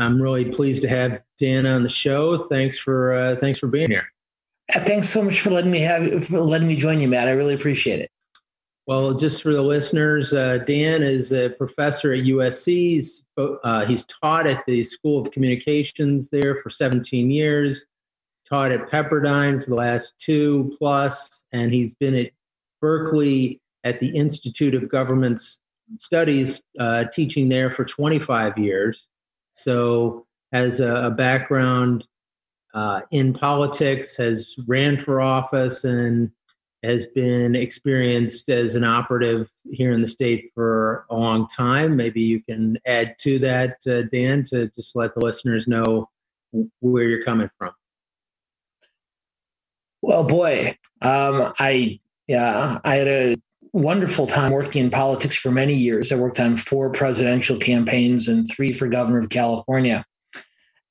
I'm really pleased to have Dan on the show. Thanks for uh, thanks for being here. Thanks so much for letting me have for letting me join you, Matt. I really appreciate it. Well, just for the listeners, uh, Dan is a professor at USC. He's, uh, he's taught at the School of Communications there for 17 years, taught at Pepperdine for the last two plus, and he's been at Berkeley at the Institute of Government Studies, uh, teaching there for 25 years. So, has a, a background uh, in politics, has ran for office, and has been experienced as an operative here in the state for a long time. Maybe you can add to that, uh, Dan, to just let the listeners know where you're coming from. Well, boy, um, I yeah, I had a wonderful time working in politics for many years. I worked on four presidential campaigns and three for governor of California,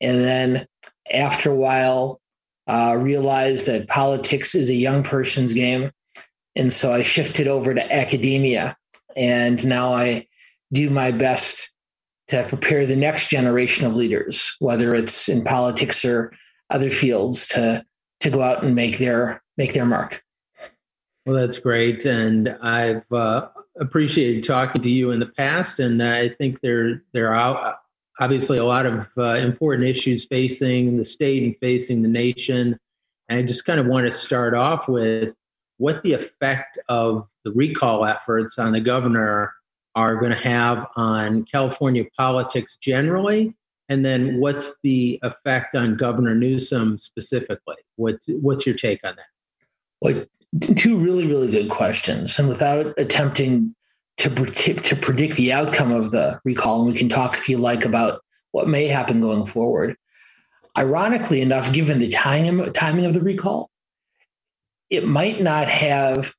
and then after a while, uh, realized that politics is a young person's game. And so I shifted over to academia. And now I do my best to prepare the next generation of leaders, whether it's in politics or other fields, to, to go out and make their, make their mark. Well, that's great. And I've uh, appreciated talking to you in the past. And I think there, there are obviously a lot of uh, important issues facing the state and facing the nation. And I just kind of want to start off with what the effect of the recall efforts on the governor are going to have on California politics generally, and then what's the effect on Governor Newsom specifically? What's what's your take on that? Well, two really really good questions, and without attempting to to predict the outcome of the recall. And we can talk, if you like, about what may happen going forward. Ironically enough, given the timing, timing of the recall, it might not have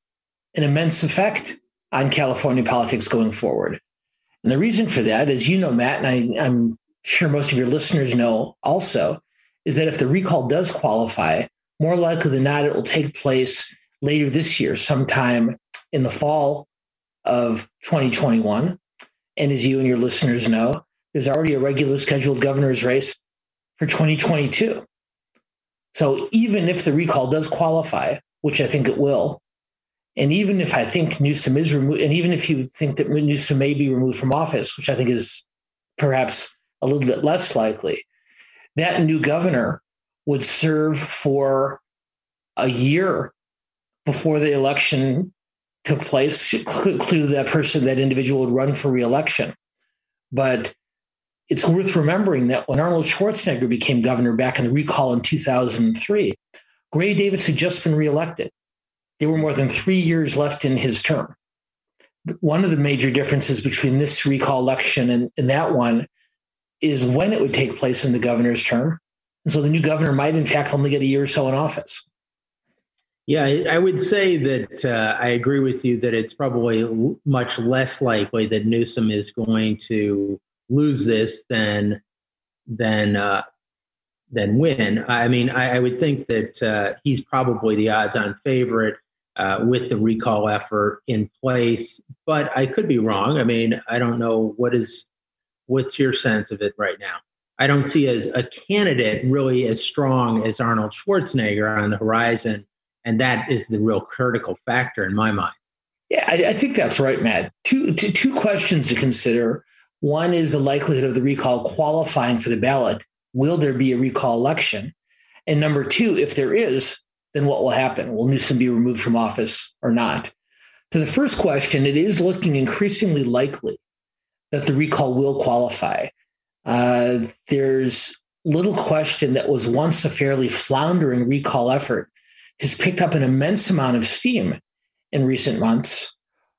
an immense effect on California politics going forward. And the reason for that, as you know, Matt, and I, I'm sure most of your listeners know also, is that if the recall does qualify, more likely than not, it will take place later this year, sometime in the fall of 2021. And as you and your listeners know, there's already a regular scheduled governor's race for 2022. So even if the recall does qualify, which I think it will, and even if I think Newsom is removed, and even if you think that Newsom may be removed from office, which I think is perhaps a little bit less likely, that new governor would serve for a year before the election took place. Clearly, that person, that individual would run for reelection. But it's worth remembering that when Arnold Schwarzenegger became governor back in the recall in 2003, Gray Davis had just been reelected. There were more than three years left in his term. One of the major differences between this recall election and, and that one is when it would take place in the governor's term. And so the new governor might, in fact, only get a year or so in office. Yeah, I would say that uh, I agree with you that it's probably much less likely that Newsom is going to lose this than than uh, than win. I mean, I, I would think that uh, he's probably the odds-on favorite uh, with the recall effort in place, but I could be wrong. I mean, I don't know what is what's your sense of it right now. I don't see as a candidate really as strong as Arnold Schwarzenegger on the horizon, and that is the real critical factor in my mind. Yeah, I, I think that's right, Matt. Two, two, two questions to consider. One is the likelihood of the recall qualifying for the ballot. Will there be a recall election? And number two, if there is, then what will happen? Will Newsom be removed from office or not? To the first question, it is looking increasingly likely that the recall will qualify. Uh, there's little question that was once a fairly floundering recall effort has picked up an immense amount of steam in recent months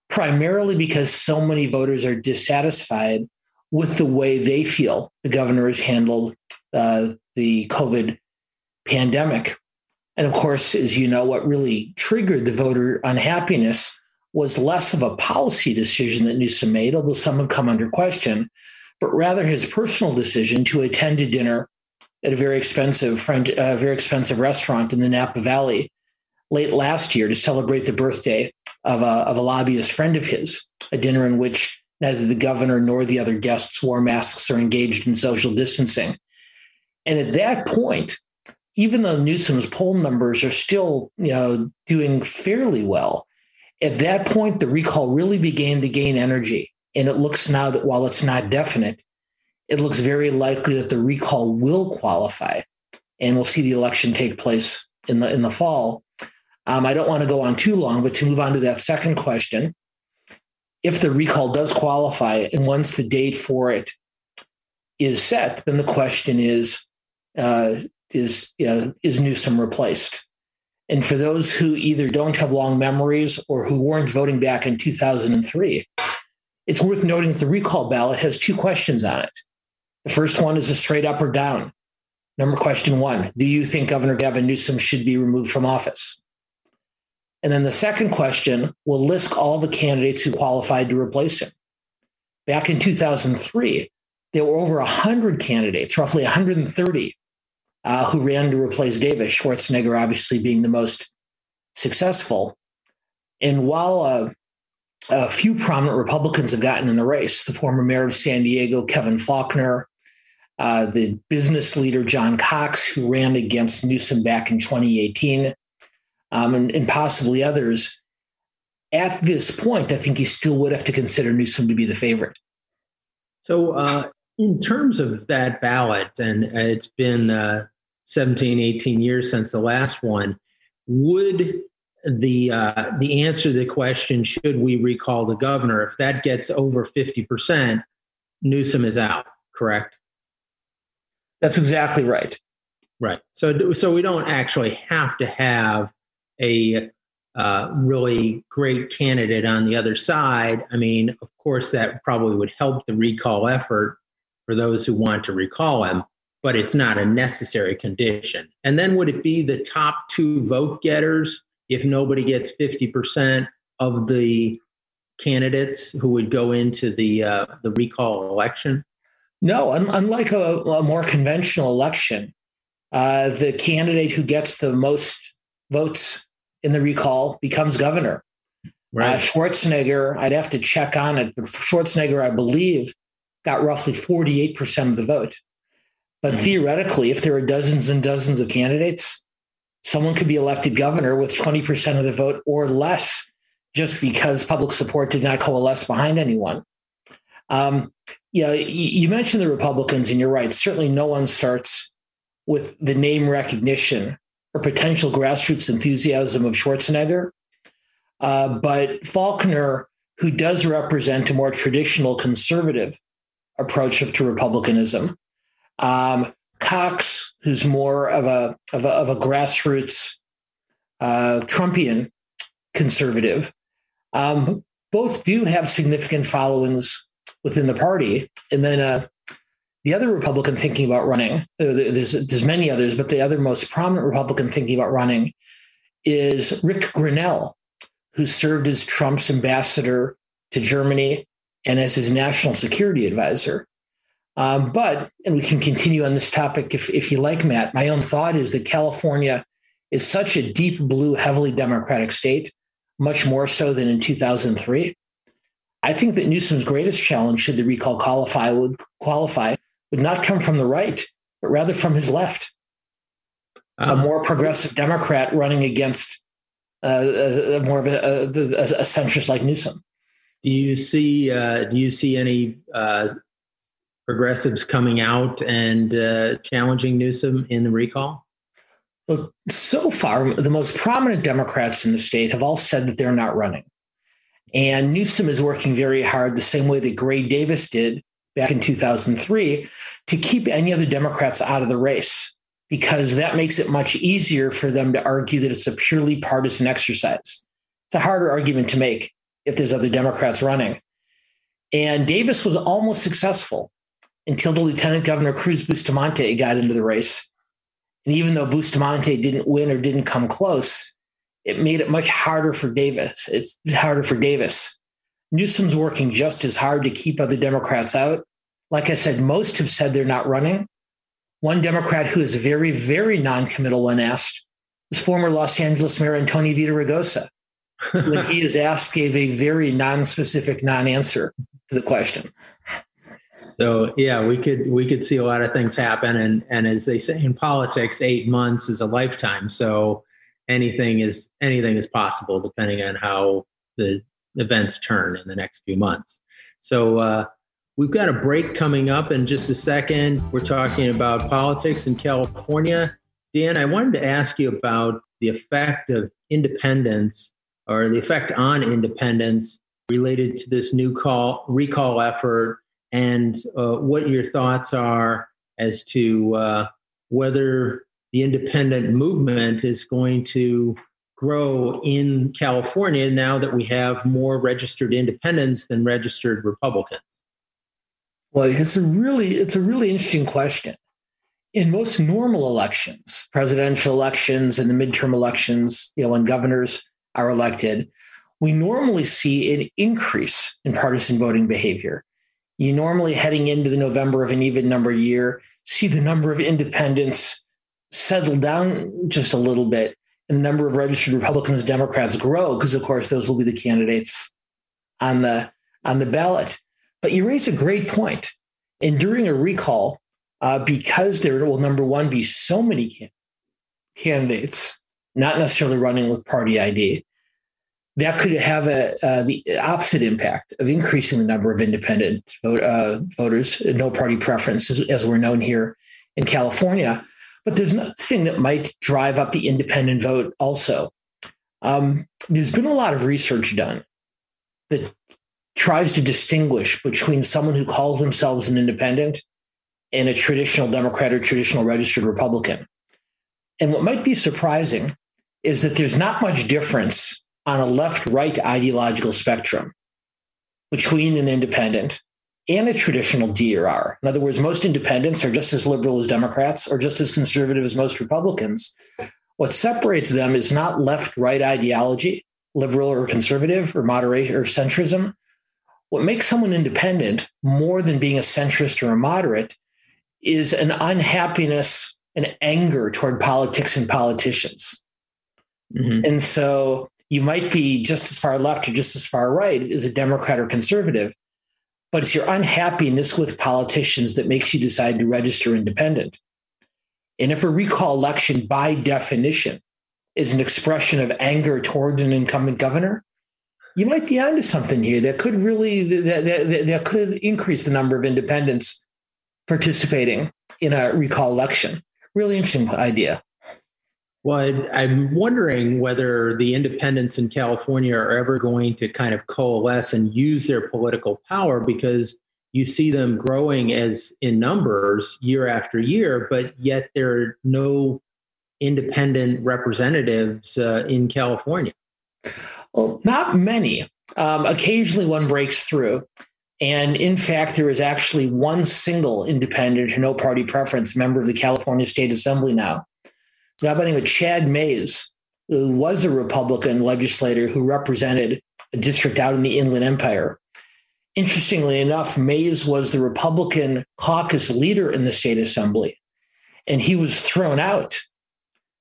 primarily because so many voters are dissatisfied with the way they feel the governor has handled uh, the COVID pandemic. And of course, as you know, what really triggered the voter unhappiness was less of a policy decision that Newsom made, although some have come under question, but rather his personal decision to attend a dinner at a very expensive friend, uh, very expensive restaurant in the Napa Valley late last year to celebrate the birthday of a, of a lobbyist friend of his, a dinner in which neither the governor nor the other guests wore masks or engaged in social distancing. And at that point, even though Newsom's poll numbers are still, you know, doing fairly well, at that point the recall really began to gain energy. And it looks now that while it's not definite, it looks very likely that the recall will qualify, and we'll see the election take place in the in the fall. Um, I don't want to go on too long, but to move on to that second question, if the recall does qualify, and once the date for it is set, then the question is uh, is know, is Newsom replaced? And for those who either don't have long memories or who weren't voting back in 2003, it's worth noting that the recall ballot has two questions on it. The first one is a straight up or down. Number question one Do you think Governor Gavin Newsom should be removed from office? And then the second question will list all the candidates who qualified to replace him. Back in 2003, there were over 100 candidates, roughly 130, uh, who ran to replace Davis, Schwarzenegger obviously being the most successful. And while uh, a few prominent Republicans have gotten in the race, the former mayor of San Diego, Kevin Faulconer, uh, the business leader, John Cox, who ran against Newsom back in 2018, um, and, and possibly others, at this point, I think you still would have to consider Newsom to be the favorite. So, uh, in terms of that ballot, and it's been uh, 17, 18 years since the last one, would the uh, the answer to the question, should we recall the governor, if that gets over 50%, Newsom is out, correct? That's exactly right. Right. So, so we don't actually have to have a uh, really great candidate on the other side. I mean, of course, that probably would help the recall effort for those who want to recall him, but it's not a necessary condition. And then would it be the top two vote getters if nobody gets 50% of the candidates who would go into the uh, the recall election? No, un- unlike a, a, more conventional election, uh, the candidate who gets the most votes in the recall becomes governor. Right. Uh, Schwarzenegger, I'd have to check on it, but Schwarzenegger, I believe, got roughly 48% of the vote. But mm-hmm. theoretically, if there are dozens and dozens of candidates, someone could be elected governor with 20% of the vote or less just because public support did not coalesce behind anyone. Um, yeah, you mentioned the Republicans, and you're right. Certainly, no one starts with the name recognition or potential grassroots enthusiasm of Schwarzenegger. Uh, but Faulconer, who does represent a more traditional conservative approach to republicanism, um, Cox, who's more of a of a, of a grassroots uh, Trumpian conservative, um, both do have significant followings within the party. And then uh, the other Republican thinking about running, uh, there's there's many others, but the other most prominent Republican thinking about running is Rick Grenell, who served as Trump's ambassador to Germany and as his national security advisor. Um, but, and we can continue on this topic if, if you like, Matt. My own thought is that California is such a deep blue, heavily Democratic state, much more so than in 2003. I think that Newsom's greatest challenge, should the recall qualify, would qualify, would not come from the right, but rather from his left. Uh-huh. A more progressive Democrat running against uh, a, a more of a, a, a, centrist like Newsom. Do you see? Uh, do you see any uh, progressives coming out and uh, challenging Newsom in the recall? Well, so far, the most prominent Democrats in the state have all said that they're not running. And Newsom is working very hard, the same way that Gray Davis did back in 2003, to keep any other Democrats out of the race, because that makes it much easier for them to argue that it's a purely partisan exercise. It's a harder argument to make if there's other Democrats running. And Davis was almost successful until the Lieutenant Governor Cruz Bustamante got into the race. And even though Bustamante didn't win or didn't come close, it made it much harder for Davis. It's harder for Davis. Newsom's working just as hard to keep other Democrats out. Like I said, most have said they're not running. One Democrat who is very, very non-committal when asked is former Los Angeles Mayor Antonio Villaraigosa. when he is asked, gave a very non-specific non-answer. to the question. So yeah, we could we could see a lot of things happen, and and as they say in politics, eight months is a lifetime. So anything is anything is possible depending on how the events turn in the next few months. So uh, we've got a break coming up in just a second. We're talking about politics in California. Dan, I wanted to ask you about the effect of independence or the effect on independence related to this new call recall effort and uh, what your thoughts are as to uh, whether the independent movement is going to grow in California now that we have more registered independents than registered Republicans? Well, it's a really it's a really interesting question. In most normal elections, presidential elections and the midterm elections, you know, when governors are elected, we normally see an increase in partisan voting behavior. You normally heading into the November of an even number year, see the number of independents settle down just a little bit and the number of registered Republicans and Democrats grow because of course those will be the candidates on the on the ballot. But you raise a great point. And during a recall, uh, because there will number one be so many can- candidates, not necessarily running with party ID, that could have a uh, the opposite impact of increasing the number of independent vote, uh, voters, no party preference, as, as we're known here in California. But there's nothing that might drive up the independent vote also. Um, there's been a lot of research done that tries to distinguish between someone who calls themselves an independent and a traditional Democrat or traditional registered Republican. And what might be surprising is that there's not much difference on a left right ideological spectrum between an independent and a traditional DRR. In other words, most independents are just as liberal as Democrats or just as conservative as most Republicans. What separates them is not left right ideology, liberal or conservative or moderate or centrism. What makes someone independent more than being a centrist or a moderate is an unhappiness and anger toward politics and politicians. Mm-hmm. And so you might be just as far left or just as far right as a Democrat or conservative, but it's your unhappiness with politicians that makes you decide to register independent. And if a recall election, by definition, is an expression of anger towards an incumbent governor, you might be onto something here that could really that, that, that could increase the number of independents participating in a recall election. Really interesting idea. Well, I'm wondering whether the independents in California are ever going to kind of coalesce and use their political power because you see them growing as in numbers year after year, but yet there are no independent representatives uh, in California. Well, not many. Um, occasionally one breaks through. And in fact, there is actually one single independent, no party preference member of the California State Assembly now guy by the name of Chad Mayes, who was a Republican legislator who represented a district out in the Inland Empire. Interestingly enough, Mayes was the Republican caucus leader in the state assembly, and he was thrown out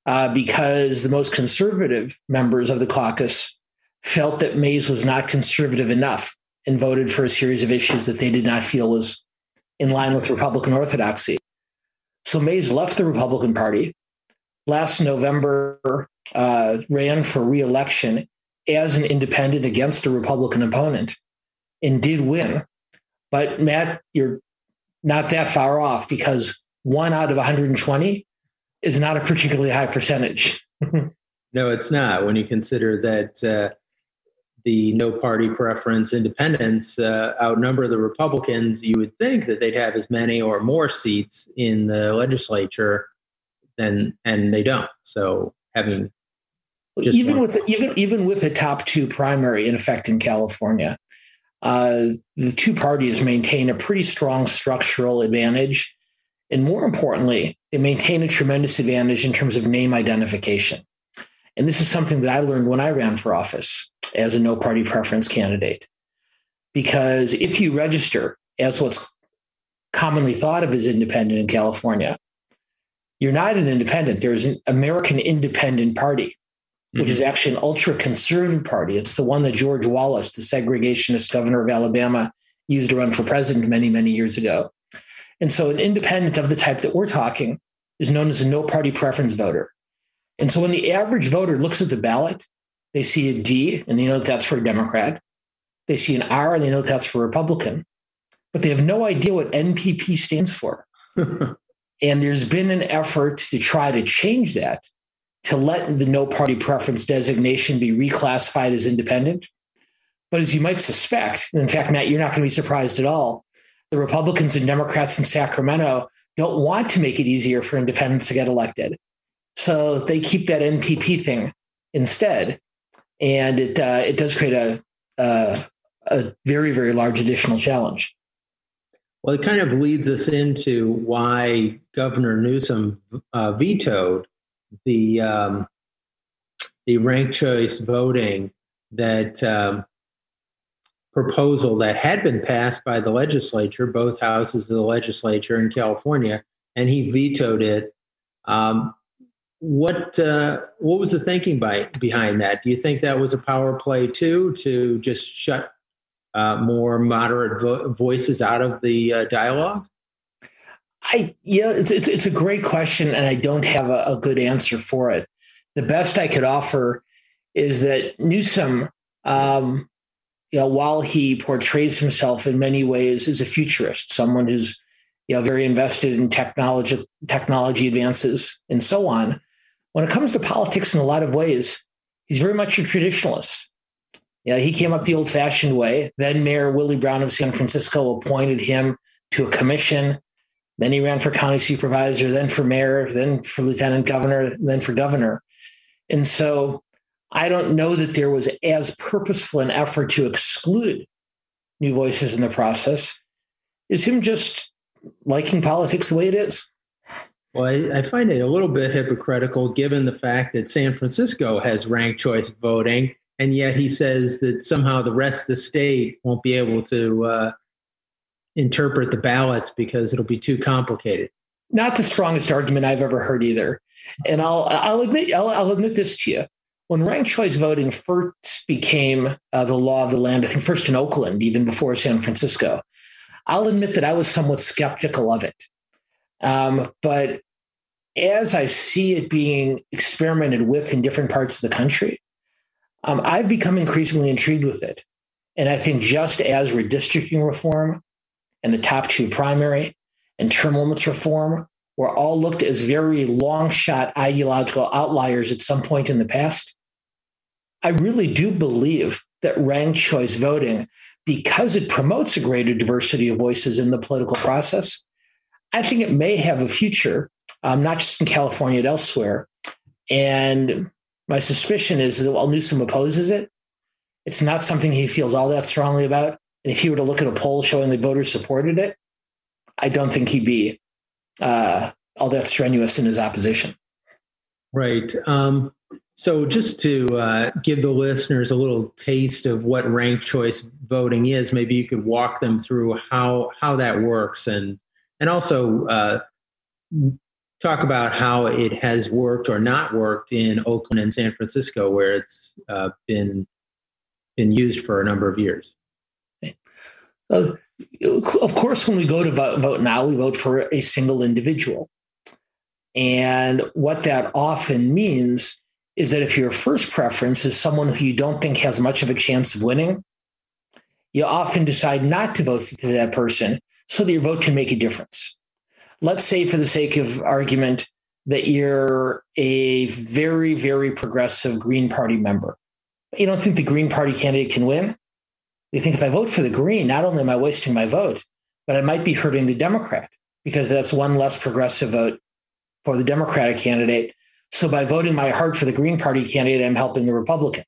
uh, because the most conservative members of the caucus felt that Mayes was not conservative enough and voted for a series of issues that they did not feel was in line with Republican orthodoxy. So Mayes left the Republican Party, last November uh, ran for reelection as an independent against a Republican opponent and did win. But Matt, you're not that far off because one out of 120 is not a particularly high percentage. no, it's not. When you consider that uh, the no party preference independents uh, outnumber the Republicans, you would think that they'd have as many or more seats in the legislature and and they don't. So having even with even even with the top two primary in effect in California, uh, the two parties maintain a pretty strong structural advantage, and more importantly, they maintain a tremendous advantage in terms of name identification. And this is something that I learned when I ran for office as a no party preference candidate. Because if you register as what's commonly thought of as independent in California, you're not an independent. There's an American Independent Party, which mm-hmm. is actually an ultra conservative party. It's the one that George Wallace, the segregationist governor of Alabama used to run for president many, many years ago. And so an independent of the type that we're talking is known as a no party preference voter. And so when the average voter looks at the ballot, they see a D and they know that that's for a Democrat. They see an R and they know that that's for a Republican. But they have no idea what NPP stands for. and there's been an effort to try to change that to let the no party preference designation be reclassified as independent. But as you might suspect, in fact, Matt, you're not going to be surprised at all. The Republicans and Democrats in Sacramento don't want to make it easier for independents to get elected. So they keep that NPP thing instead. And it, uh, it does create a, a, a very, very large additional challenge. Well, it kind of leads us into why Governor Newsom uh, vetoed the um, the ranked choice voting that um, proposal that had been passed by the legislature, both houses of the legislature in California, and he vetoed it. Um, what uh, what was the thinking by behind that? Do you think that was a power play too, to just shut uh, more moderate vo- voices out of the uh, dialogue? I yeah, it's, it's it's a great question, and I don't have a, a good answer for it. The best I could offer is that Newsom, um, you know, while he portrays himself in many ways as a futurist, someone who's you know very invested in technology technology advances and so on, when it comes to politics, in a lot of ways, he's very much a traditionalist. Yeah, he came up the old-fashioned way. Then Mayor Willie Brown of San Francisco appointed him to a commission then he ran for county supervisor, then for mayor, then for lieutenant governor, then for governor. And so I don't know that there was as purposeful an effort to exclude new voices in the process. Is him just liking politics the way it is? Well, I, I, find it a little bit hypocritical given the fact that San Francisco has ranked choice voting, and yet he says that somehow the rest of the state won't be able to uh, interpret the ballots because it'll be too complicated. Not the strongest argument I've ever heard either. And I'll I'll admit I'll, I'll admit this to you. When ranked choice voting first became uh, the law of the land, I think first in Oakland, even before San Francisco, I'll admit that I was somewhat skeptical of it. Um, but as I see it being experimented with in different parts of the country, um, I've become increasingly intrigued with it. And I think just as redistricting reform and the top two primary and term limits reform were all looked as very long shot ideological outliers at some point in the past. I really do believe that ranked choice voting, because it promotes a greater diversity of voices in the political process, I think it may have a future, um, not just in California, but elsewhere. And my suspicion is that while Newsom opposes it, it's not something he feels all that strongly about. And if he were to look at a poll showing the voters supported it, I don't think he'd be uh, all that strenuous in his opposition. Right. Um, so, just to uh, give the listeners a little taste of what ranked choice voting is, maybe you could walk them through how how that works, and and also uh, talk about how it has worked or not worked in Oakland and San Francisco, where it's uh, been been used for a number of years. Uh, of course, when we go to vote, vote now, we vote for a single individual. And what that often means is that if your first preference is someone who you don't think has much of a chance of winning, you often decide not to vote for that person so that your vote can make a difference. Let's say, for the sake of argument, that you're a very, very progressive Green Party member. You don't think the Green Party candidate can win? You think if I vote for the Green, not only am I wasting my vote, but I might be hurting the Democrat because that's one less progressive vote for the Democratic candidate. So by voting my heart for the Green Party candidate, I'm helping the Republican.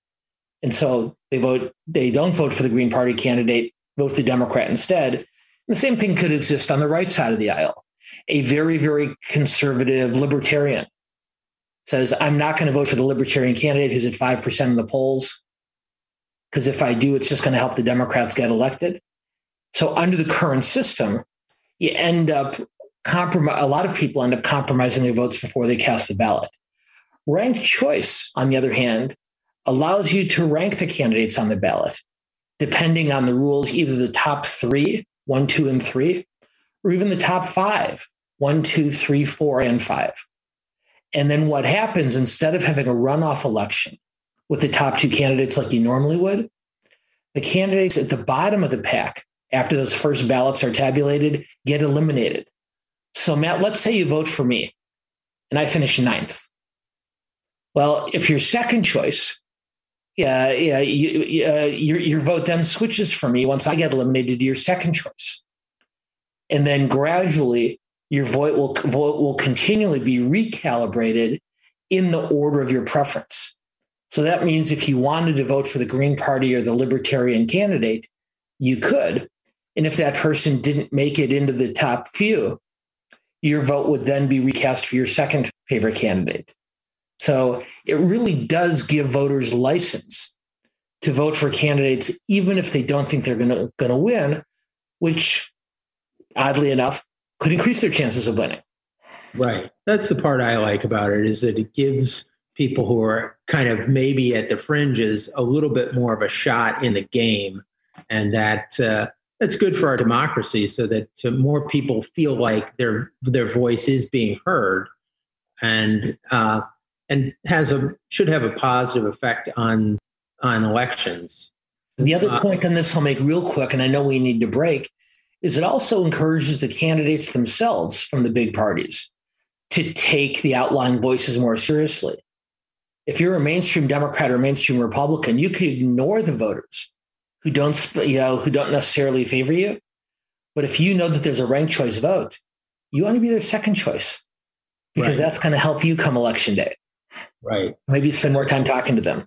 And so they vote, they don't vote for the Green Party candidate, vote the Democrat instead. And the same thing could exist on the right side of the aisle. A very, very conservative libertarian says, I'm not going to vote for the libertarian candidate who's at 5% in the polls because if I do, it's just going to help the Democrats get elected. So under the current system, you end up compromise. A lot of people end up compromising their votes before they cast the ballot. Ranked choice, on the other hand, allows you to rank the candidates on the ballot, depending on the rules, either the top three, one, two, and three, or even the top five, one, two, three, four, and five. And then what happens instead of having a runoff election with the top two candidates like you normally would, the candidates at the bottom of the pack, after those first ballots are tabulated, get eliminated. So, Matt, let's say you vote for me and I finish ninth. Well, if your second choice, yeah, yeah, you, uh, your, your vote then switches for me once I get eliminated to your second choice. And then gradually your vote will, vote will continually be recalibrated in the order of your preference. So that means if you wanted to vote for the Green Party or the Libertarian candidate, you could. And if that person didn't make it into the top few, your vote would then be recast for your second favorite candidate. So it really does give voters license to vote for candidates, even if they don't think they're going to win, which oddly enough could increase their chances of winning. Right. That's the part I like about it is that it gives people who are kind of maybe at the fringes a little bit more of a shot in the game, and that uh, that's good for our democracy, so that more people feel like their their voice is being heard, and uh, and has a should have a positive effect on on elections. The other uh, point on this I'll make real quick, and I know we need to break, is it also encourages the candidates themselves from the big parties to take the outlying voices more seriously. If you're a mainstream Democrat or mainstream Republican, you could ignore the voters who don't, you know, who don't necessarily favor you. But if you know that there's a ranked choice vote, you want to be their second choice because right. that's going to help you come election day. Right. Maybe spend more time talking to them.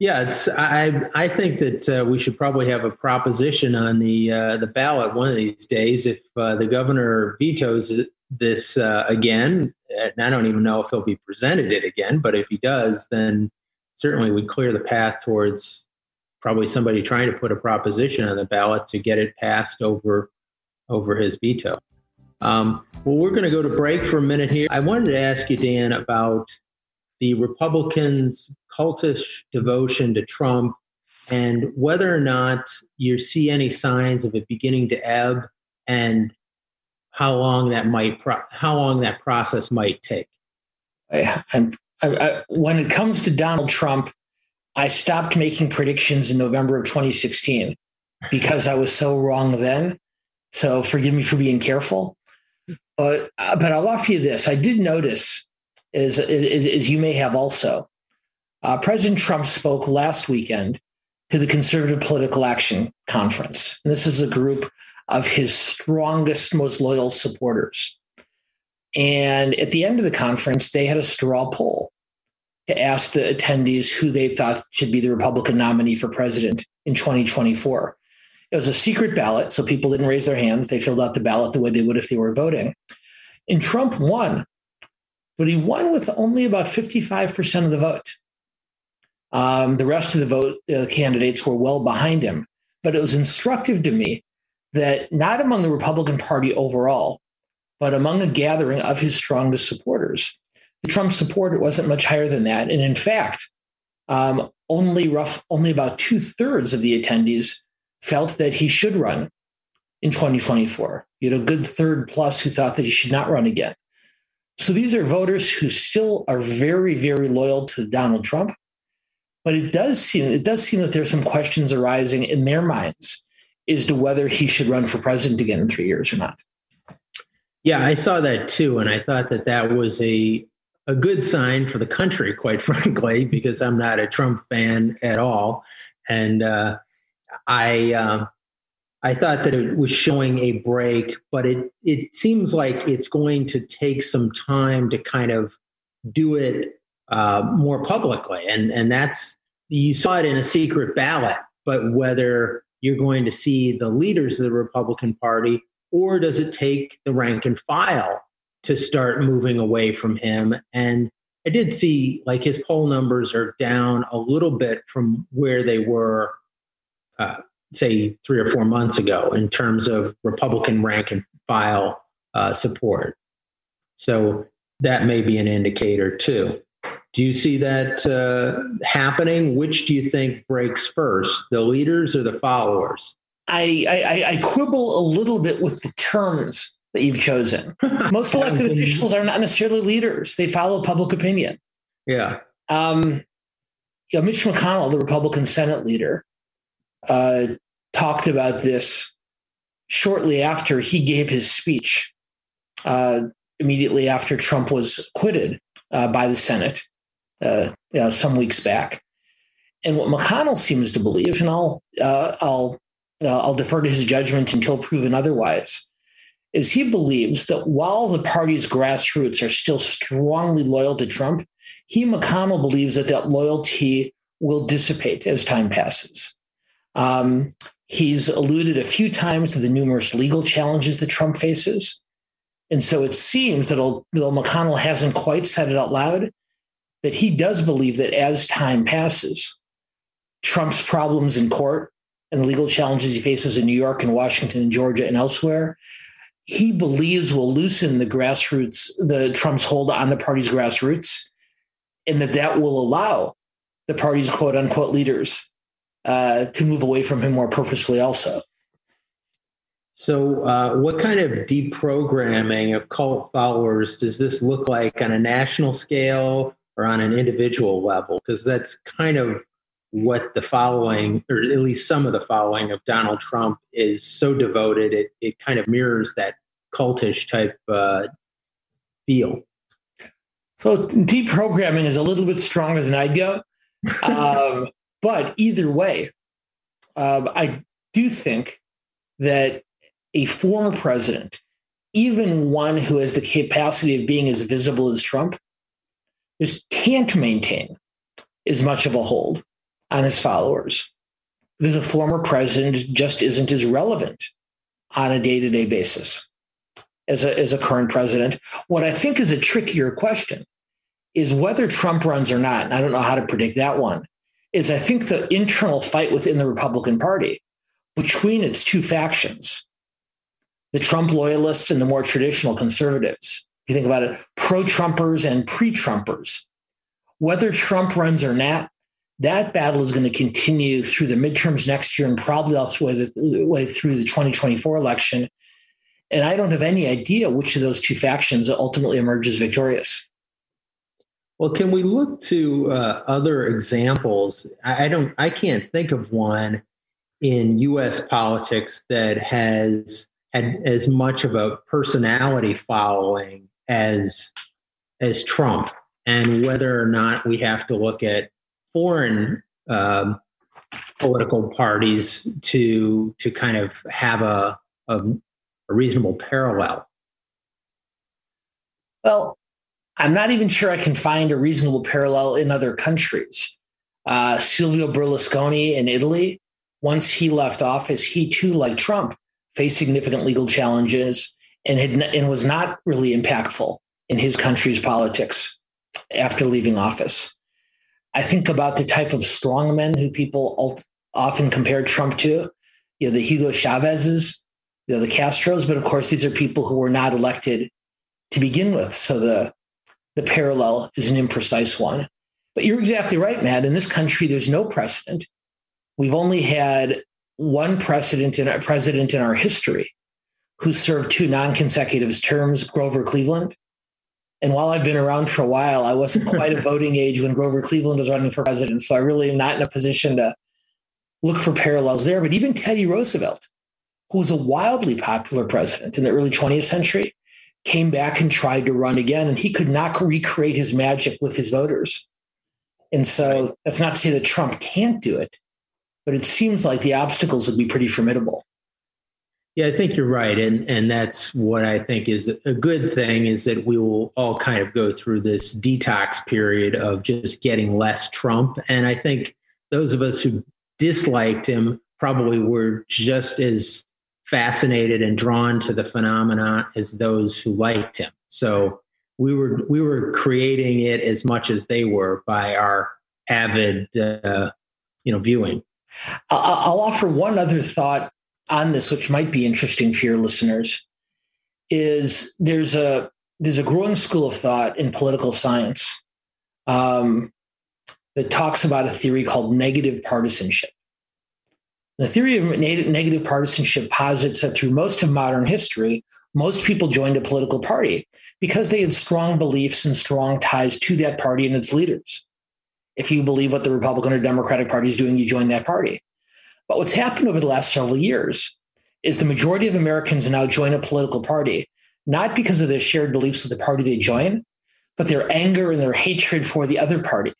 Yeah, it's. I I think that uh, we should probably have a proposition on the uh, the ballot one of these days. If uh, the governor vetoes this uh, again, and I don't even know if he'll be presented it again, but if he does, then certainly we clear the path towards probably somebody trying to put a proposition on the ballot to get it passed over over his veto. Um, well, we're going to go to break for a minute here. I wanted to ask you, Dan, about the Republicans' cultish devotion to Trump and whether or not you see any signs of it beginning to ebb and how long that might pro- how long that process might take. I, I, I, when it comes to Donald Trump, I stopped making predictions in November of 2016 because I was so wrong then. So forgive me for being careful. But uh, but I'll offer you this: I did notice as, as, as you may have also. Uh, President Trump spoke last weekend to the Conservative Political Action Conference. And this is a group of his strongest, most loyal supporters. And at the end of the conference, they had a straw poll to ask the attendees who they thought should be the Republican nominee for president in 2024. It was a secret ballot, so people didn't raise their hands. They filled out the ballot the way they would if they were voting. And Trump won but he won with only about 55% of the vote. Um, the rest of the vote uh, candidates were well behind him. But it was instructive to me that not among the Republican Party overall, but among a gathering of his strongest supporters, the Trump support wasn't much higher than that. And in fact, um, only rough, only about two thirds of the attendees felt that he should run in 2024. You had a good third plus who thought that he should not run again. So these are voters who still are very, very loyal to Donald Trump. But it does seem it does seem that there's some questions arising in their minds as to whether he should run for president again in three years or not. Yeah, I saw that too, and I thought that that was a a good sign for the country, quite frankly, because I'm not a Trump fan at all, and uh, I uh, I thought that it was showing a break, but it it seems like it's going to take some time to kind of do it uh, more publicly, and and that's you saw it in a secret ballot, but whether you're going to see the leaders of the Republican Party or does it take the rank and file to start moving away from him? And I did see like his poll numbers are down a little bit from where they were uh, say three or four months ago in terms of Republican rank and file uh, support. So that may be an indicator too. Do you see that uh, happening? Which do you think breaks first, the leaders or the followers? I, I, I quibble a little bit with the terms that you've chosen. Most elected officials are not necessarily leaders; they follow public opinion. Yeah. Um, you know, Mitch McConnell, the Republican Senate leader, uh, talked about this shortly after he gave his speech, uh, immediately after Trump was acquitted uh, by the Senate uh, some weeks back. And what McConnell seems to believe, and I'll uh, I'll uh, I'll defer to his judgment until proven otherwise, is he believes that while the party's grassroots are still strongly loyal to Trump, he McConnell believes that that loyalty will dissipate as time passes. Um, he's alluded a few times to the numerous legal challenges that Trump faces. And so it seems that though McConnell hasn't quite said it out loud, that he does believe that as time passes, Trump's problems in court and the legal challenges he faces in New York and Washington and Georgia and elsewhere, he believes will loosen the grassroots, the Trump's hold on the party's grassroots, and that that will allow the party's quote unquote leaders uh, to move away from him more purposefully also. So, uh, what kind of deprogramming of cult followers does this look like on a national scale or on an individual level? Because that's kind of what the following or at least some of the following of donald trump is so devoted it, it kind of mirrors that cultish type uh, feel. So deprogramming is a little bit stronger than i'd go. Um, but either way um, i do think that a former president even one who has the capacity of being as visible as trump just can't maintain as much of a hold on his followers because a former president just isn't as relevant on a day-to-day basis as a, as a current president. What I think is a trickier question is whether Trump runs or not, and I don't know how to predict that one, is I think the internal fight within the Republican Party between its two factions, the Trump loyalists and the more traditional conservatives, If you think about it, pro Trumpers and pre Trumpers. Whether Trump runs or not, that battle is going to continue through the midterms next year and probably all the way through the 2024 election. And I don't have any idea which of those two factions ultimately emerges victorious. Well, can we look to uh, other examples? I don't, I can't think of one in U.S. politics that has had as much of a personality following as as Trump, and whether or not we have to look at foreign um, political parties to to kind of have a, a, a reasonable parallel. Well, I'm not even sure I can find a reasonable parallel in other countries. Uh, Silvio Berlusconi in Italy, once he left office, he too, like Trump, faced significant legal challenges and had and was not really impactful in his country's politics after leaving office. I think about the type of strongmen who people often compare Trump to, you know, the Hugo Chavez's, you know, the Castros, but of course these are people who were not elected to begin with. So the the parallel is an imprecise one. But you're exactly right, Matt. In this country, there's no precedent. We've only had one precedent in our president in our history who served two non-consecutive terms, Grover Cleveland. And while I've been around for a while, I wasn't quite a voting age when Grover Cleveland was running for president. So I really am not in a position to look for parallels there. But even Teddy Roosevelt, who was a wildly popular president in the early 20th century, came back and tried to run again, and he could not recreate his magic with his voters. And so that's not to say that Trump can't do it, but it seems like the obstacles would be pretty formidable. Yeah, I think you're right, and and that's what I think is a good thing is that we will all kind of go through this detox period of just getting less Trump, and I think those of us who disliked him probably were just as fascinated and drawn to the phenomena as those who liked him. So we were we were creating it as much as they were by our avid, uh, you know, viewing. I'll offer one other thought on this, which might be interesting for your listeners, is there's a there's a growing school of thought in political science um, that talks about a theory called negative partisanship. The theory of negative partisanship posits that through most of modern history, most people joined a political party because they had strong beliefs and strong ties to that party and its leaders. If you believe what the Republican or Democratic Party is doing, you join that party. But what's happened over the last several years is the majority of Americans now join a political party, not because of the shared beliefs of the party they join, but their anger and their hatred for the other party.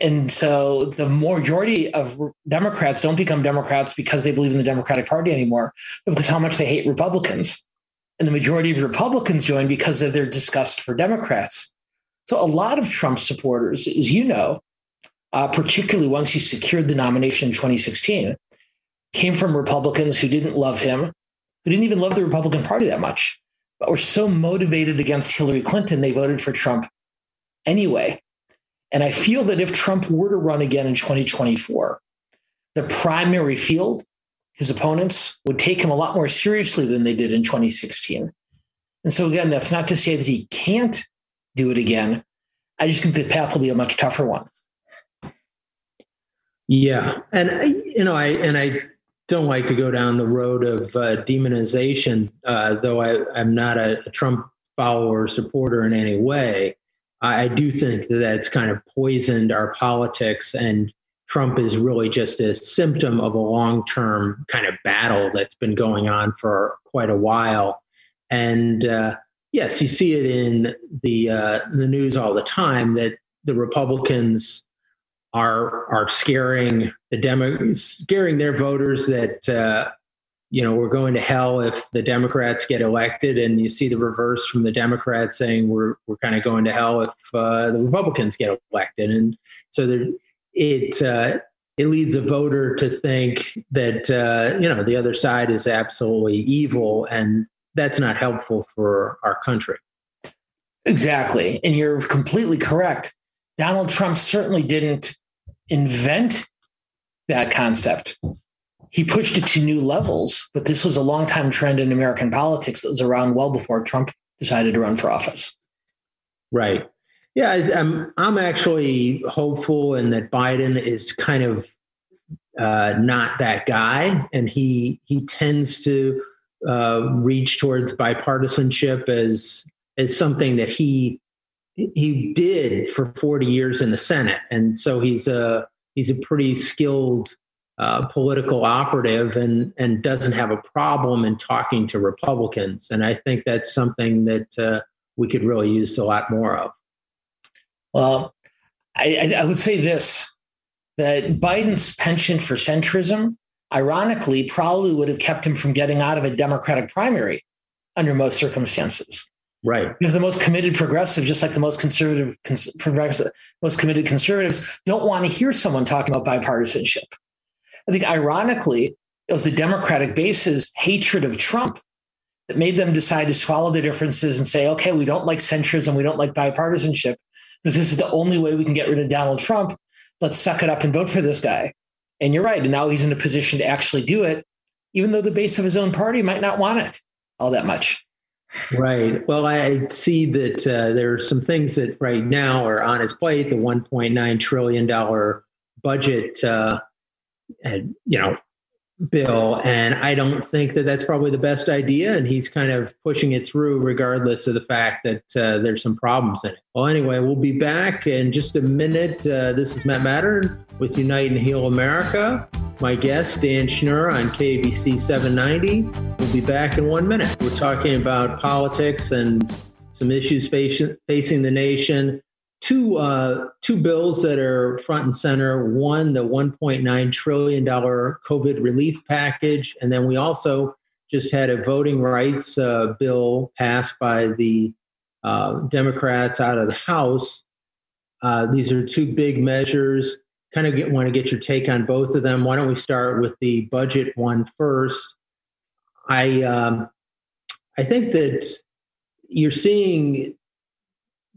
And so the majority of Democrats don't become Democrats because they believe in the Democratic Party anymore, but because how much they hate Republicans. And the majority of Republicans join because of their disgust for Democrats. So a lot of Trump supporters, as you know, uh, particularly once he secured the nomination in 2016, came from Republicans who didn't love him, who didn't even love the Republican Party that much, but were so motivated against Hillary Clinton, they voted for Trump anyway. And I feel that if Trump were to run again in 2024, the primary field, his opponents, would take him a lot more seriously than they did in 2016. And so, again, that's not to say that he can't do it again. I just think the path will be a much tougher one. Yeah, and you know, I and I don't like to go down the road of uh, demonization, uh, though I, am not a, a, Trump follower or supporter in any way. I, do think that that's kind of poisoned our politics, and Trump is really just a symptom of a long term kind of battle that's been going on for quite a while. And uh, yes, you see it in the uh, the news all the time that the Republicans are are scaring the demo scaring their voters that uh, you know we're going to hell if the Democrats get elected, and you see the reverse from the Democrats saying we're we're kind of going to hell if uh, the Republicans get elected, and so there, it uh, it leads a voter to think that uh, you know the other side is absolutely evil, and that's not helpful for our country. Exactly, and you're completely correct. Donald Trump certainly didn't invent that concept. He pushed it to new levels, but this was a long time trend in American politics that was around well before Trump decided to run for office. Right. Yeah, I, am I'm actually hopeful, and that Biden is kind of uh, not that guy, and he he tends to uh, reach towards bipartisanship as as something that he he did for 40 years in the Senate, and so he's a he's a pretty skilled uh, political operative, and and doesn't have a problem in talking to Republicans. And I think that's something that uh, we could really use a lot more of. Well, I, I would say this: that Biden's penchant for centrism, ironically, probably would have kept him from getting out of a Democratic primary under most circumstances. Right. Because the most committed progressive, just like the most conservative, cons- progressive, most committed conservatives, don't want to hear someone talking about bipartisanship. I think, ironically, it was the Democratic base's hatred of Trump that made them decide to swallow their differences and say, okay, we don't like centrism, we don't like bipartisanship. This is the only way we can get rid of Donald Trump, let's suck it up and vote for this guy. And you're right. And now he's in a position to actually do it, even though the base of his own party might not want it all that much. Right. Well, I see that uh, there are some things that right now are on his plate. The 1.9 trillion dollar budget, uh, and, you know, bill, and I don't think that that's probably the best idea. And he's kind of pushing it through, regardless of the fact that uh, there's some problems in it. Well, anyway, we'll be back in just a minute. Uh, this is Matt Matern with Unite and Heal America. My guest, Dan Schnur on KABC 790. We'll be back in one minute. We're talking about politics and some issues facing the nation. Two, uh, two bills that are front and center. One, the $1.9 trillion COVID relief package. And then we also just had a voting rights uh, bill passed by the uh, Democrats out of the House. Uh, these are two big measures kind of get, want to get your take on both of them. Why don't we start with the budget one first? I um, I think that you're seeing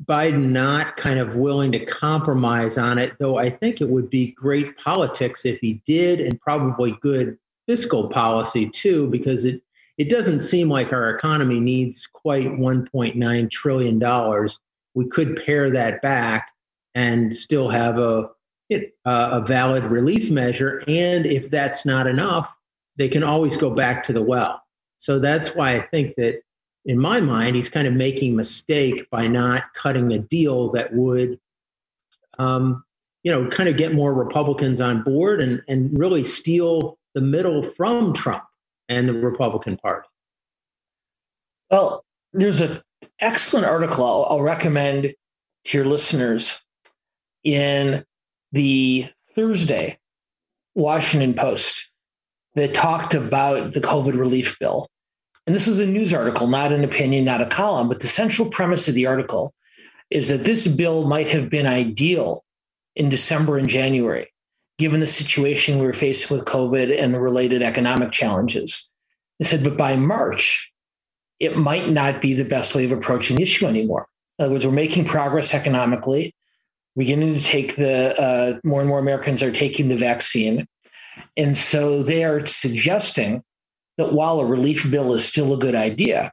Biden not kind of willing to compromise on it, though I think it would be great politics if he did, and probably good fiscal policy too, because it it doesn't seem like our economy needs quite 1.9 trillion dollars. We could pare that back and still have a a valid relief measure. And if that's not enough, they can always go back to the well. So that's why I think that, in my mind, he's kind of making a mistake by not cutting a deal that would, um, you know, kind of get more Republicans on board and and really steal the middle from Trump and the Republican Party. Well, there's an excellent article I'll, I'll recommend to your listeners in the Thursday Washington Post that talked about the COVID relief bill. And this is a news article, not an opinion, not a column, but the central premise of the article is that this bill might have been ideal in December and January, given the situation we were facing with COVID and the related economic challenges. They said, but by March, it might not be the best way of approaching the issue anymore. In other words, we're making progress economically, beginning to take the, uh, more and more Americans are taking the vaccine. And so they are suggesting that while a relief bill is still a good idea,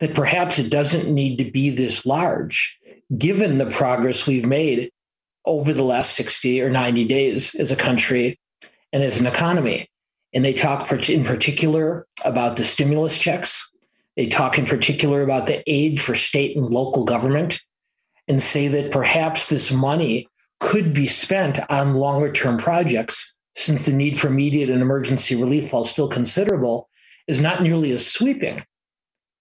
that perhaps it doesn't need to be this large, given the progress we've made over the last 60 or 90 days as a country and as an economy. And they talk in particular about the stimulus checks. They talk in particular about the aid for state and local government and say that perhaps this money could be spent on longer term projects since the need for immediate and emergency relief, while still considerable, is not nearly as sweeping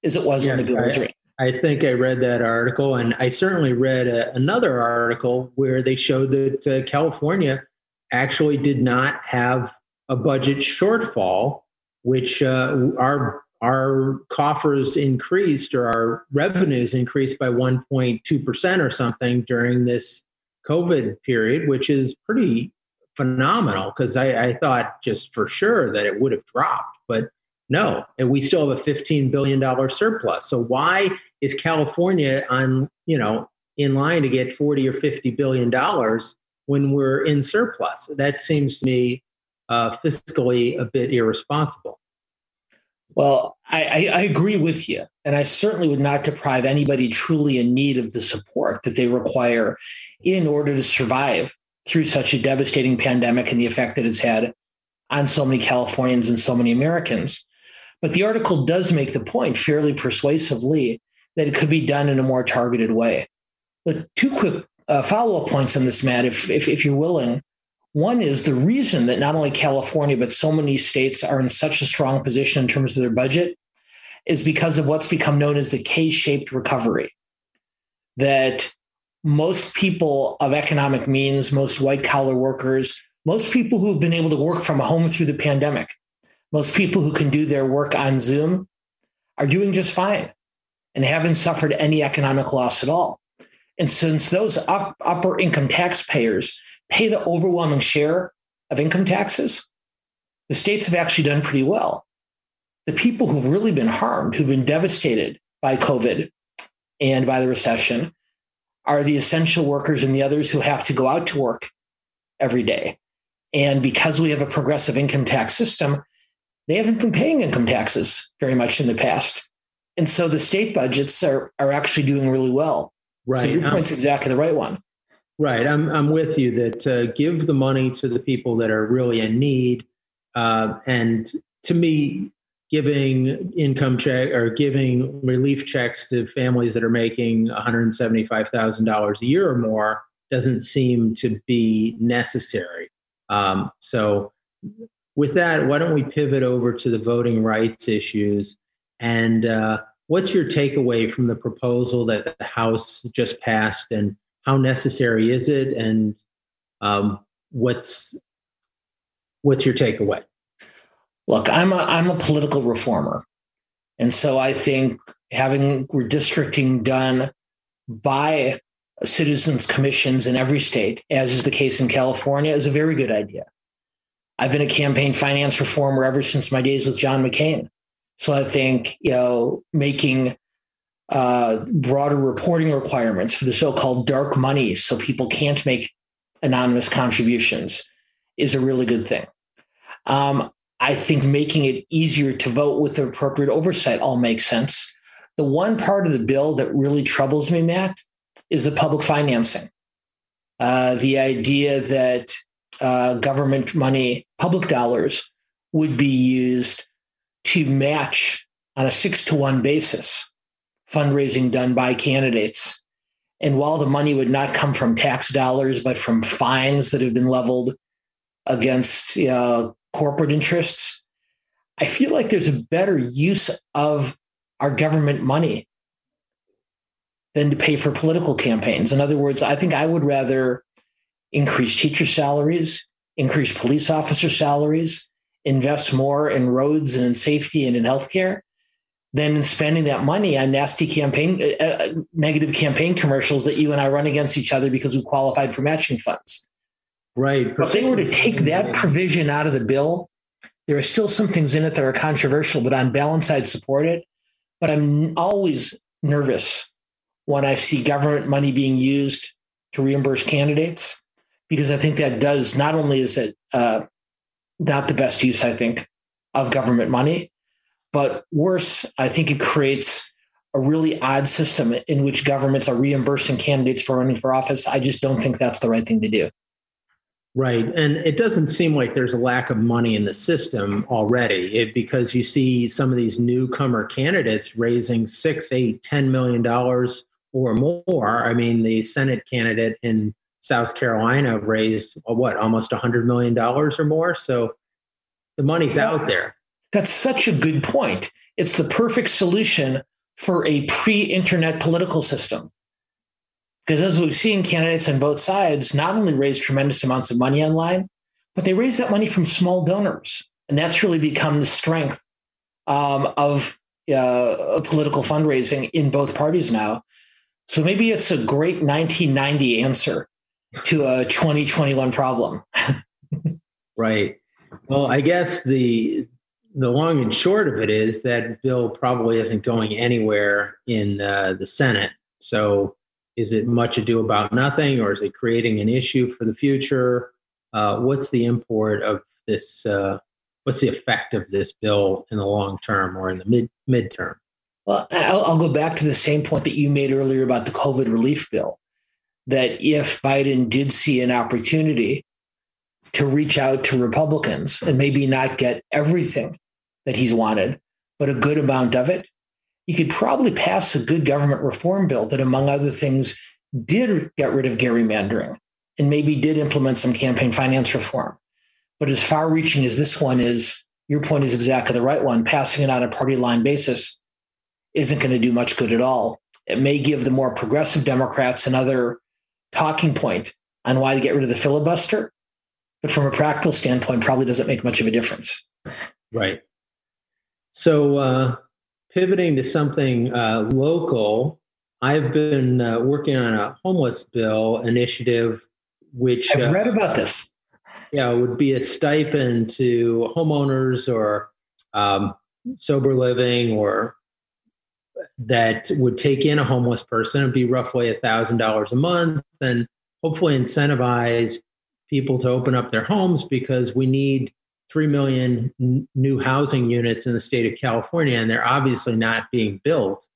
as it was yeah, when the bill was written. I think I read that article, and I certainly read a, another article where they showed that uh, California actually did not have a budget shortfall, which uh, our our coffers increased or our revenues increased by 1.2 percent or something during this COVID period, which is pretty phenomenal because I, I, thought just for sure that it would have dropped, but no, and we still have a $15 billion surplus. So why is California on, you know, in line to get 40 or 50 billion dollars when we're in surplus? That seems to me uh, fiscally a bit irresponsible. Well, I, I, I, agree with you. And I certainly would not deprive anybody truly in need of the support that they require in order to survive through such a devastating pandemic and the effect that it's had on so many Californians and so many Americans. But the article does make the point fairly persuasively that it could be done in a more targeted way. But two quick uh, follow up points on this, Matt, if, if, if you're willing. One is the reason that not only California, but so many states are in such a strong position in terms of their budget is because of what's become known as the K shaped recovery. That most people of economic means, most white collar workers, most people who've been able to work from home through the pandemic, most people who can do their work on Zoom are doing just fine and haven't suffered any economic loss at all. And since those up, upper income taxpayers pay the overwhelming share of income taxes, the states have actually done pretty well. The people who've really been harmed, who've been devastated by COVID and by the recession, are the essential workers and the others who have to go out to work every day. And because we have a progressive income tax system, they haven't been paying income taxes very much in the past. And so the state budgets are, are actually doing really well. Right. So your point's exactly the right one. Right. I'm, I'm with you that uh, give the money to the people that are really in need. Uh, and to me, giving income check or giving relief checks to families that are making $175,000 a year or more doesn't seem to be necessary. Um, so, with that, why don't we pivot over to the voting rights issues? And uh, what's your takeaway from the proposal that the House just passed, and how necessary is it? And um, what's what's your takeaway? look, I'm a I'm a political reformer. And so I think having redistricting done by citizens commissions in every state, as is the case in California, is a very good idea. I've been a campaign finance reformer ever since my days with John McCain. So I think, you know, making uh, broader reporting requirements for the so-called dark money so people can't make anonymous contributions is a really good thing. Um, I think making it easier to vote with the appropriate oversight all makes sense. The one part of the bill that really troubles me, Matt, is the public financing. uh, the idea that uh, government money, public dollars, would be used to match on a six to one basis fundraising done by candidates. And while the money would not come from tax dollars, but from fines that have been leveled against uh, corporate interests, I feel like there's a better use of our government money than to pay for political campaigns. In other words, I think I would rather increase teacher salaries, increase police officer salaries, invest more in roads and in safety and in healthcare than in spending that money on nasty campaign, uh, uh, negative campaign commercials that you and I run against each other because we qualified for matching funds. Right. If they were to take that provision out of the bill, there are still some things in it that are controversial, but on balance, I'd support it. But I'm always nervous when I see government money being used to reimburse candidates, because I think that does not only is it uh, not the best use, I think, of government money, but worse, I think it creates a really odd system in which governments are reimbursing candidates for running for office. I just don't think that's the right thing to do. Right. And it doesn't seem like there's a lack of money in the system already it, because you see some of these newcomer candidates raising six, eight, ten million dollars or more. I mean, the Senate candidate in South Carolina raised uh, what, almost a hundred million dollars or more. So the money's out there. That's such a good point. It's the perfect solution for a pre-internet political system. Because as we've seen, candidates on both sides not only raise tremendous amounts of money online, but they raise that money from small donors. And that's really become the strength um, of uh, political fundraising in both parties now. So maybe it's a great 1990 answer to a 2021 problem. right. Well, I guess the the long and short of it is that bill probably isn't going anywhere in uh, the Senate. So is it much ado about nothing, or is it creating an issue for the future? Uh, what's the import of this? Uh, what's the effect of this bill in the long term or in the mid midterm? Well, I'll, I'll go back to the same point that you made earlier about the COVID relief bill. That if Biden did see an opportunity to reach out to Republicans and maybe not get everything that he's wanted, but a good amount of it, he could probably pass a good government reform bill that, among other things, did get rid of gerrymandering and maybe did implement some campaign finance reform. But as far reaching as this one is, your point is exactly the right one. Passing it on a party line basis isn't going to do much good at all. It may give the more progressive Democrats another talking point on why to get rid of the filibuster, but from a practical standpoint, probably doesn't make much of a difference. Right. So, uh, pivoting to something uh, local, I've been uh, working on a homeless bill initiative, which I've read about this. Yeah, would be a stipend to homeowners or um, sober living or that would take in a homeless person. It'd be roughly a thousand dollars a month, and hopefully incentivize people to open up their homes because we need 3 million n- new housing units in the state of California, and they're obviously not being built.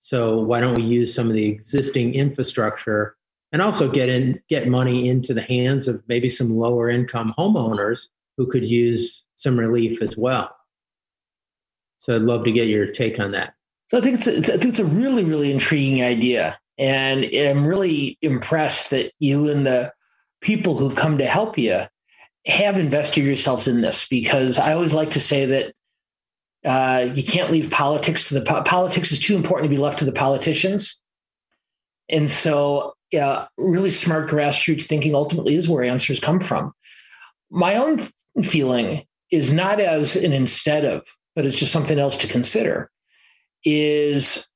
So why don't we use some of the existing infrastructure and also get in get money into the hands of maybe some lower income homeowners who could use some relief as well. So I'd love to get your take on that. So I think it's a, I think it's a really really intriguing idea, and I'm really impressed that you and the people who've come to help you have invested yourselves in this because I always like to say that uh, you can't leave politics to the po- politics is too important to be left to the politicians. And so, yeah, really smart grassroots thinking ultimately is where answers come from. My own feeling is not as an instead of, but it's just something else to consider. Is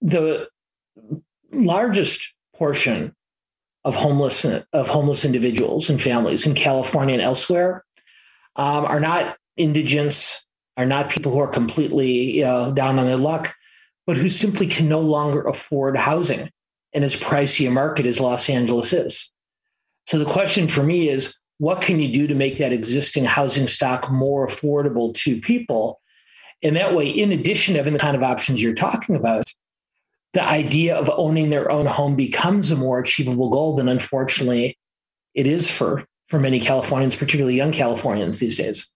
the largest portion of homeless of homeless individuals and families in California and elsewhere um, are not indigents, are not people who are completely down on their luck, but who simply can no longer afford housing in as pricey a market as Los Angeles is. So the question for me is, what can you do to make that existing housing stock more affordable to people? And that way, in addition to having the kind of options you're talking about, the idea of owning their own home becomes a more achievable goal than unfortunately it is for for many Californians, particularly young Californians these days.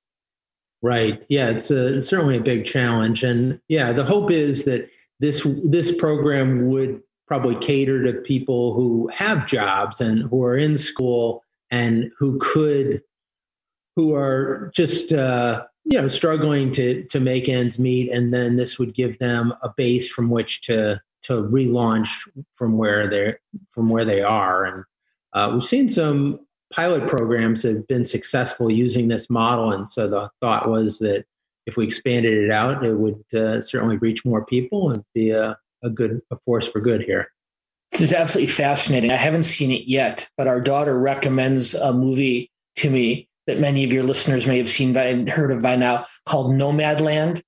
Right. Yeah, it's, a, it's certainly a big challenge, and yeah, the hope is that this this program would probably cater to people who have jobs and who are in school and who could who are just uh, you know struggling to to make ends meet and then this would give them a base from which to to relaunch from where they're from where they are. And uh, we've seen some pilot programs that have been successful using this model and so the thought was that if we expanded it out it would uh, certainly reach more people and be a, a good a force for good here. This is absolutely fascinating. I haven't seen it yet but our daughter recommends a movie to me that many of your listeners may have seen by and heard of by now called Nomadland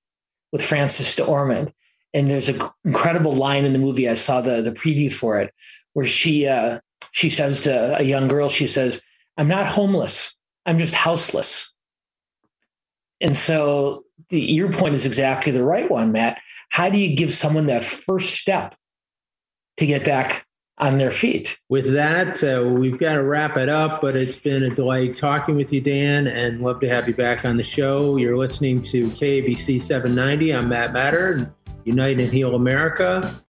with Frances McDormand. And there's an incredible line in the movie. I saw the, the preview for it where she uh, she says to a young girl, she says, I'm not homeless. I'm just houseless. And so the your point is exactly the right one, Matt. How do you give someone that first step to get back on their feet. With that, uh, we've got to wrap it up, but it's been a delight talking with you, Dan, and love to have you back on the show. You're listening to KABC 790. I'm Matt Matern, Unite and Heal America.